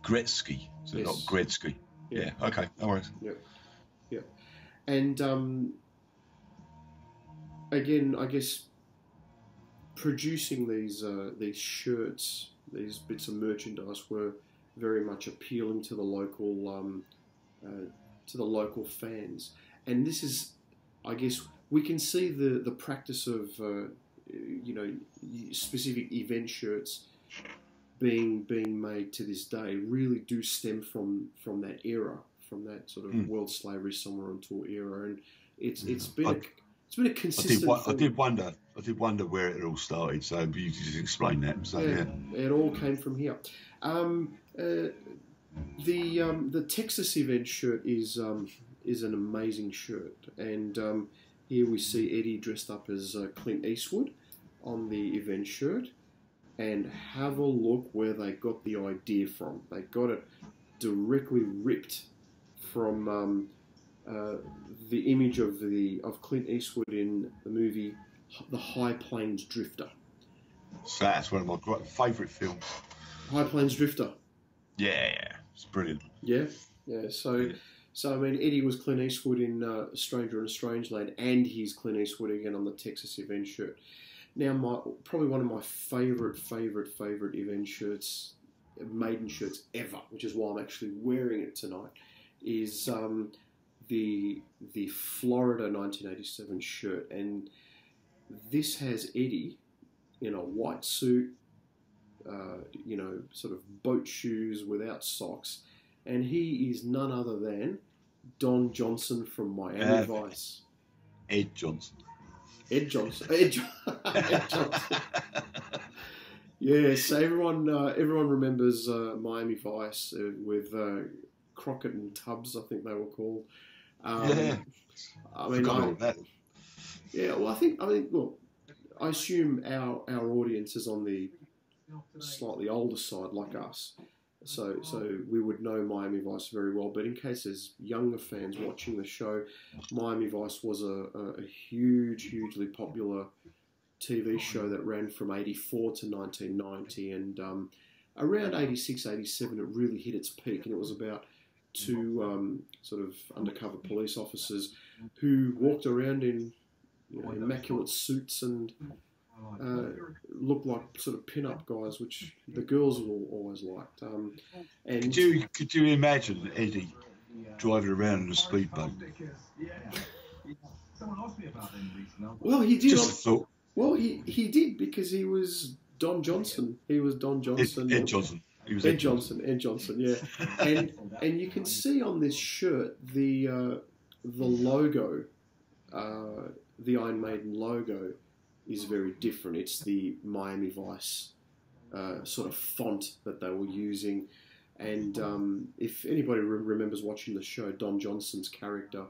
Gretzky. So Yes. not Gretzky. Yeah. Yeah. Okay. No worries. And um, again, I guess producing these uh, these shirts, these bits of merchandise, were very much appealing to the local um, uh, to the local fans. And this is, I guess, we can see the the practice of uh, you know specific event shirts being being made to this day really do stem from from that era, from that sort of Mm. world slavery somewhere on tour era, and it's it's Mm. been I- it's been a I consistent. did. wo- I did wonder. I did wonder where it all started. So you just explain that. So yeah. yeah, it all came from here. Um, uh, the um, the Texas event shirt is um, is an amazing shirt, and um, here we see Eddie dressed up as uh, Clint Eastwood on the event shirt, and have a look where they got the idea from. They got it directly ripped from um, uh, the image of the of Clint Eastwood in the movie The High Plains Drifter. So that's one of my great favourite films. High Plains Drifter. Yeah, yeah, it's brilliant. Yeah, yeah. So, Yeah. so I mean, Eddie was Clint Eastwood in uh, Stranger in a Strange Land, and he's Clint Eastwood again on the Texas event shirt. Now, my probably one of my favorite, favorite, favorite event shirts, maiden shirts ever, which is why I'm actually wearing it tonight, is um, the the Florida 1987 shirt, and this has Eddie in a white suit, uh, you know, sort of boat shoes without socks, and he is none other than Don Johnson from Miami Yeah. Vice. Ed Johnson. Ed Johnson. Ed, Jo- [LAUGHS] Ed Johnson. Yeah, so everyone uh, everyone remembers uh, Miami Vice uh, with uh, Crockett and Tubbs, I think they were called. Um, Yeah. I mean, I, that. yeah. Well, I think I think look, I assume our our audience is on the slightly older side, like us. So, so we would know Miami Vice very well. But in case there's younger fans watching the show, Miami Vice was a, a, a huge, hugely popular TV show that ran from 84 to 1990. And um, around 86, 87, it really hit its peak. And it was about two um, sort of undercover police officers who walked around in you know, immaculate suits and uh, looked like sort of pin-up guys, which the girls always liked. Um, and Could you could you imagine Eddie driving around in a speedboat? Someone asked me about them recently. well, he did. Just a on- thought. well, he he did because he was Don Johnson. He was Don Ed, Johnson. Ed Johnson. He was Ed Johnson. Ed Johnson. Yeah. [LAUGHS] And and you can see on this shirt the uh, the logo, uh, the Iron Maiden logo, is very different. It's the Miami Vice uh, sort of font that they were using. And um, if anybody re- remembers watching the show, Don Johnson's character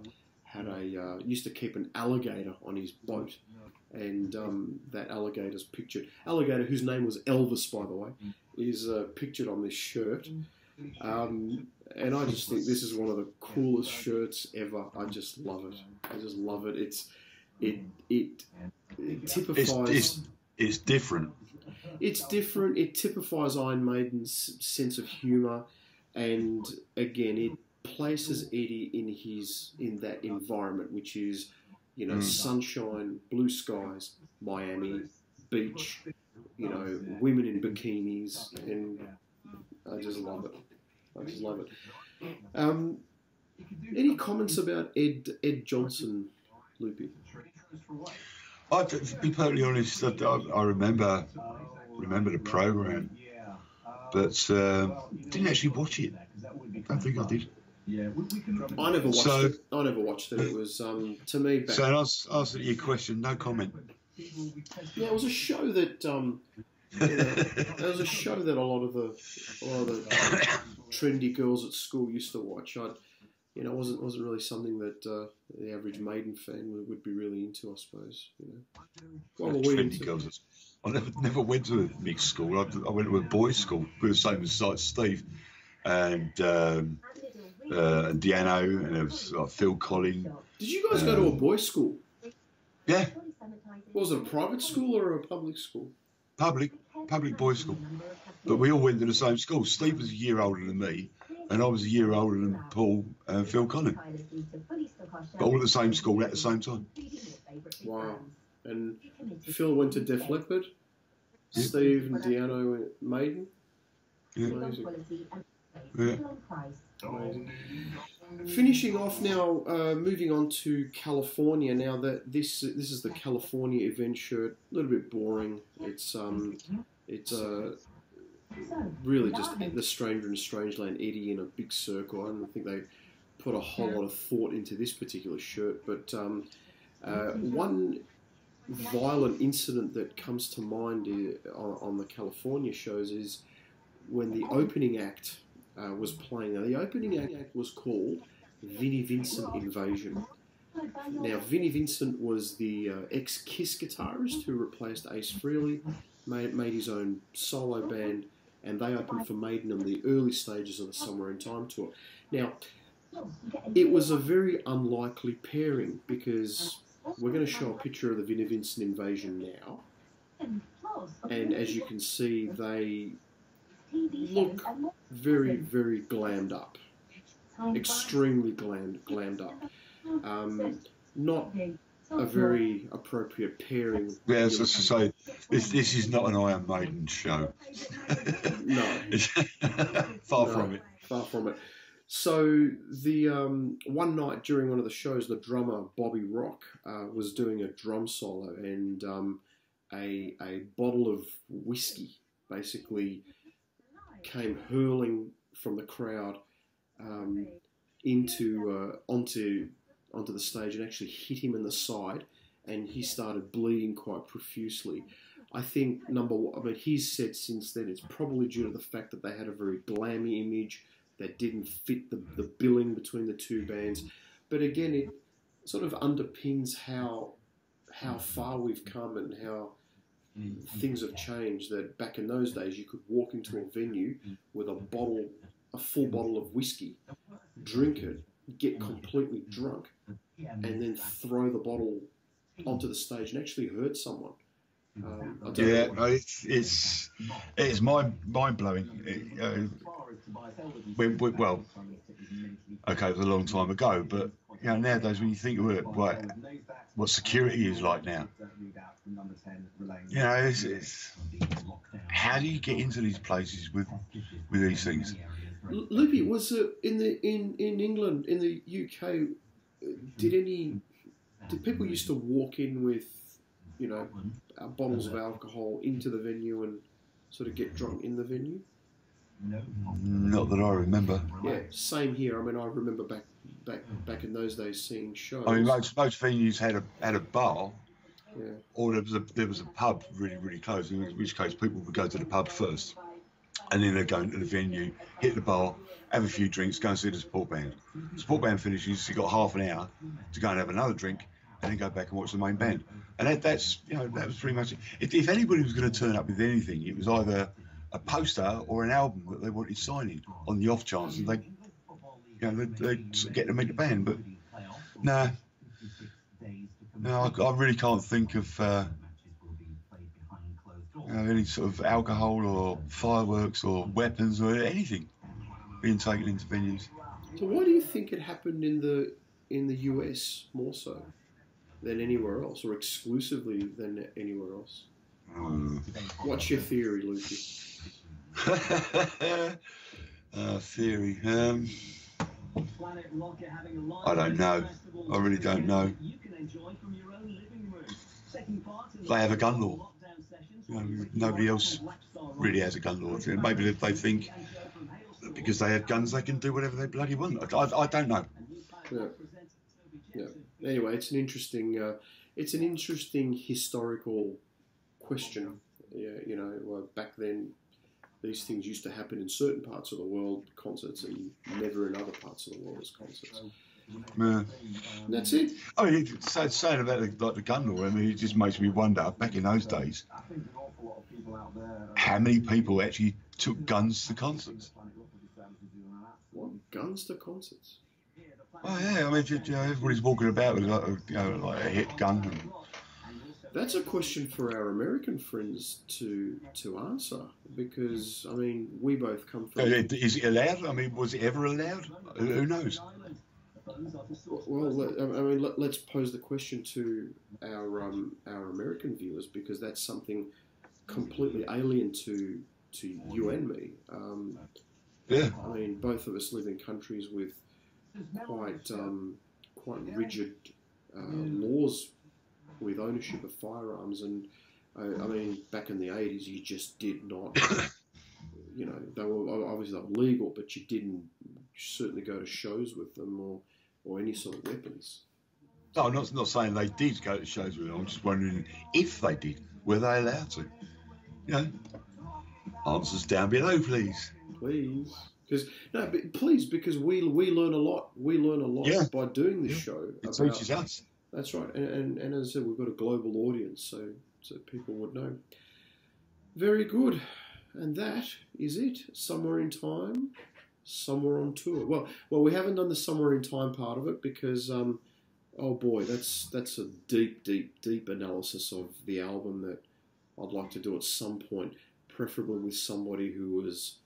had a uh, used to keep an alligator on his boat, and um, that alligator's pictured. Alligator, whose name was Elvis, by the way, is uh, pictured on this shirt. Um, and I just think this is one of the coolest shirts ever. I just love it. I just love it. It's it it, it typifies. It's, it's, it's different. It's different. It typifies Iron Maiden's sense of humour, and again, it places Eddie in his in that environment, which is, you know, Mm. sunshine, blue skies, Miami, beach, you know, women in bikinis, and I just love it. I just love it. Um, any comments about Ed Ed Johnson, Loopy? I, to be perfectly honest, I, I remember remember the program, but uh, didn't actually watch it. Don't think I did. Yeah, I never watched So- it. I never watched it. It was um, to me back So, in answer, answer to your question, no comment. Yeah, it was a show that um, [LAUGHS] you know, it was a show that a lot of the a lot of the trendy girls at school used to watch. I, you know, it wasn't wasn't really something that uh, the average Maiden fan would, would be really into. I suppose. You know, what were we Trendy into? girls. I never, never went to a mixed school. I, I went to a boys' school. We were the same as like Steve and um, uh, and Deano and it was like Phil Collen. Did you guys go to a boys' school? Yeah, Was it a private school or a public school? public public boys' school. But we all went to the same school. Steve was a year older than me, and I was a year older than Paul and Phil Collen. But all at the same school at the same time. Wow. And Phil went to Def Leppard. Yeah. Steve and Deano went Maiden. Yeah. Amazing. Yeah. Amazing. Finishing off now, uh, moving on to California. Now that this this is the California event shirt, a little bit boring. It's um, it's uh, really just the stranger in Strangeland Eddie in a big circle. I don't think they put a whole lot of thought into this particular shirt, but um, uh, one violent incident that comes to mind on, on the California shows is when the opening act uh, was playing. Now, the opening act was called Vinnie Vincent Invasion. Now, Vinnie Vincent was the uh, ex Kiss guitarist who replaced Ace Frehley, made, made his own solo band, and they opened for Maiden in the early stages of the Somewhere in Time tour. Now, it was a very unlikely pairing because we're going to show a picture of the Vinnie Vincent Invasion now, and as you can see, they look very, very glammed up, extremely glammed, glammed up. Um, not a very appropriate pairing. Yeah, as I say, this this is not an Iron Maiden show. [LAUGHS] No. [LAUGHS] Far No. from it. Far from it. So the um, one night during one of the shows, the drummer Bobby Rock uh, was doing a drum solo, and um, a a bottle of whiskey basically came hurling from the crowd um, into uh, onto onto the stage and actually hit him in the side, and he started bleeding quite profusely. I think number one, mean, he's said since then it's probably due to the fact that they had a very glammy image that didn't fit the, the billing between the two bands. But again, it sort of underpins how how far we've come and how Mm-hmm. things have changed. That back in those days, you could walk into a venue mm-hmm. with a bottle, a full mm-hmm. bottle of whiskey, drink it, get completely drunk, and then throw the bottle onto the stage and actually hurt someone. Um, Yeah, no, it's it's it's mind mind blowing. Uh, when, when, well, okay, it was a long time ago, but you know nowadays when you think of it, what what security is like now, you know, it's, it's how do you get into these places with with these things? L- Loopy, was it in the in, in England in the UK? uh, Did any did people used to walk in with you know uh, bottles of alcohol into the venue and sort of get drunk in the venue? No, not that I remember. Yeah, same here. I mean, I remember back back back in those days seeing shows. I mean, most most venues had a had a bar, yeah, or there was a there was a pub really really close. In which case, people would go to the pub first, and then they'd go into the venue, hit the bar, have a few drinks, go and see the support band. The support band finishes, you got half an hour to go and have another drink, and then go back and watch the main band. And that, that's you know that was pretty much it. If, if anybody was going to turn up with anything, it was either a poster or an album that they wanted signing on the off chance that they you know, they, get to meet the band. But no, no, I, I really can't think of uh, you any sort of alcohol or fireworks or weapons or anything being taken into venues. So why do you think it happened in the in the US more so than anywhere else, or exclusively than anywhere else? Hmm. What's your theory, Lucy? [LAUGHS] uh, theory. Um, I don't know. I really don't know. They have a gun law. You know, nobody else really has a gun law. Maybe they think because they have guns, they can do whatever they bloody want. I, I, I don't know. Yeah. Anyway, it's an interesting, uh, it's an interesting historical question. Yeah, you know, well, back then, these things used to happen in certain parts of the world, concerts, and never in other parts of the world as concerts. Yeah. And that's it. I mean, it's- so- saying about the, like the gun law, I mean, it just makes me wonder. Back in those days, I think an awful lot of people out there. how many people actually took guns to concerts? What guns to concerts? Oh yeah, I mean, you know, everybody's walking about with like, a- you know, like a hit gun. And, That's a question for our American friends to to answer because I mean we both come from. is it allowed? I mean, was it ever allowed? Who knows? Well, I mean, let, let's pose the question to our um, our American viewers because that's something completely alien to to you and me. Um, Yeah. I mean, both of us live in countries with quite um, quite rigid uh, laws with ownership of firearms, and I, I mean, back in the eighties, you just did not. [COUGHS] You know, they were obviously they were legal, but you didn't certainly go to shows with them or, or any sort of weapons. No, I'm not, not saying they did go to shows with them. I'm just wondering if they did. Were they allowed to? You know, answers down below, please. Please, because no, please, because we we learn a lot. We learn a lot Yeah. by doing this Yeah. show. It about- teaches us. That's right, and, and and as I said, we've got a global audience, so so people would know. Very good, and that is it. Somewhere in time, somewhere on tour. Well, well, we haven't done the somewhere in time part of it because, um, oh boy, that's that's a deep, deep, deep analysis of the album that I'd like to do at some point, preferably with somebody who was,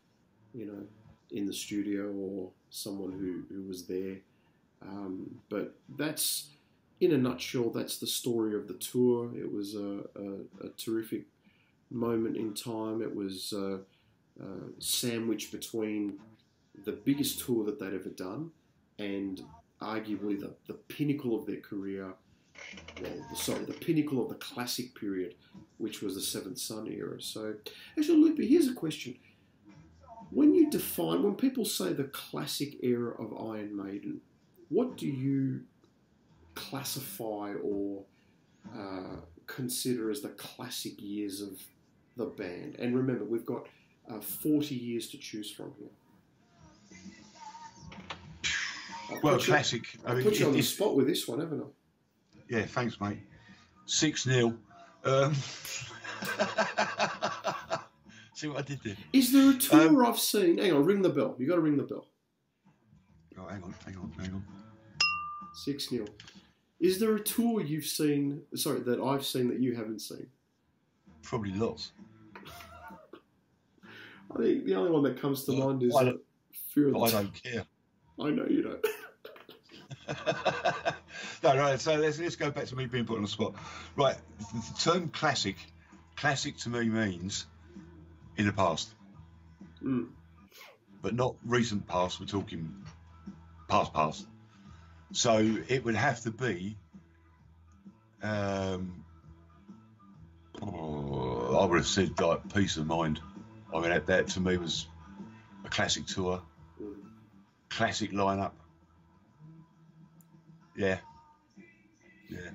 you know, in the studio or someone who who was there. Um, but that's in a nutshell, that's the story of the tour. It was a, a, a terrific moment in time. It was sandwiched between the biggest tour that they'd ever done and arguably the, the pinnacle of their career. Well, sorry, the pinnacle of the classic period, which was the Seventh Son era. So, actually, Loopy, here's a question. When you define, when people say the classic era of Iron Maiden, what do you classify or uh, consider as the classic years of the band? And remember, we've got uh, 40 years to choose from here. I'll Well, you- classic. I I mean, put you on the spot with this one, haven't I? Yeah, thanks, mate. Six 0 um, [LAUGHS] See what I did there? Is there a tour Um, I've seen? Hang on, ring the bell. You got to ring the bell. Oh, hang on, hang on, hang on. Six 0 Is there a tour you've seen? Sorry, that I've seen that you haven't seen? Probably lots. I think the only one that comes to mind is I Fear of the I T- don't care. I know you don't. [LAUGHS] [LAUGHS] no, right. So let's let's go back to me being put on the spot. Right, the term classic, classic to me means in the past, Mm. but not recent past. We're talking past past. So it would have to be. Um, oh, I would have said like Piece of Mind. I mean that, that to me was a classic tour, classic lineup. Yeah. Yeah.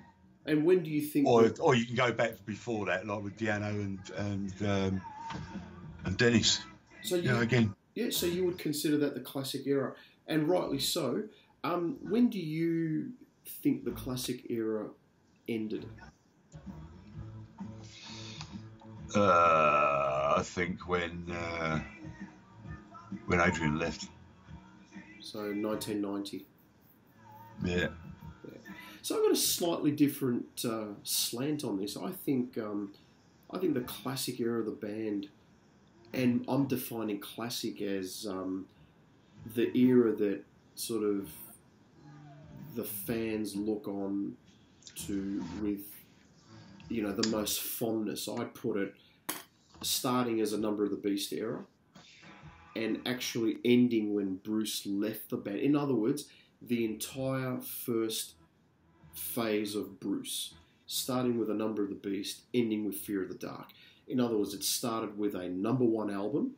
And when do you think? Or, or you can go back before that, like with Di'Anno and and um, and Dennis. so You know, again, yeah, so you would consider that the classic era, and rightly so. Um, when do you think the classic era ended? uh, I think when uh, when Adrian left. So 1990. Yeah. So I've got a slightly different uh, slant on this. I think um, I think the classic era of the band, and I'm defining classic as um, the era that sort of the fans look on to with you know the most fondness. I'd put it starting as a Number of the Beast era, and actually ending when Bruce left the band. In other words, the entire first phase of Bruce, starting with a Number of the Beast, ending with Fear of the Dark. In other words, it started with a number one album,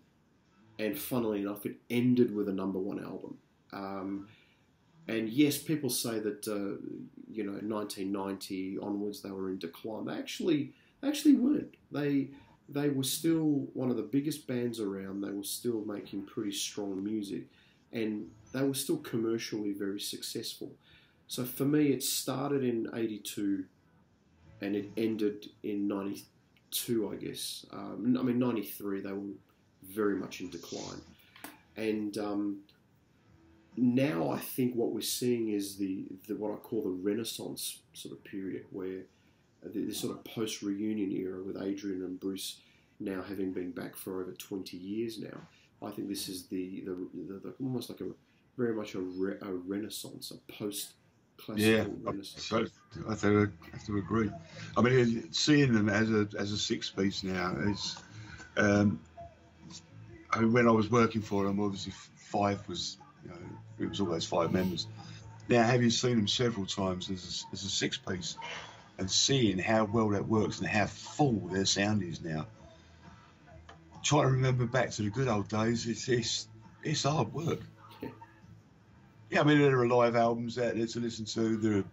and funnily enough, it ended with a number one album. Um, and yes, people say that uh, you know 1990 onwards they were in decline. They actually actually weren't. They they were still one of the biggest bands around. They were still making pretty strong music, and they were still commercially very successful. So for me, it started in '82, and it ended in '92, I guess. Um, I mean '93 they were very much in decline, and um, now I think what we're seeing is the, the what I call the Renaissance sort of period, where the, this sort of post reunion era with Adrian and Bruce now having been back for over 20 years now. I think this is the the, the, the almost like a very much a, re, a renaissance, a post Yeah. I, I have to, I have to agree. I mean, seeing them as a as a six piece now is. Um, I mean, when I was working for them, obviously five was, you know, it was always five members. Now, having seen them several times as a, as a six piece, and seeing how well that works and how full their sound is now, trying to remember back to the good old days, it's it's, it's hard work. Yeah, I mean, there are live albums out there to listen to. There are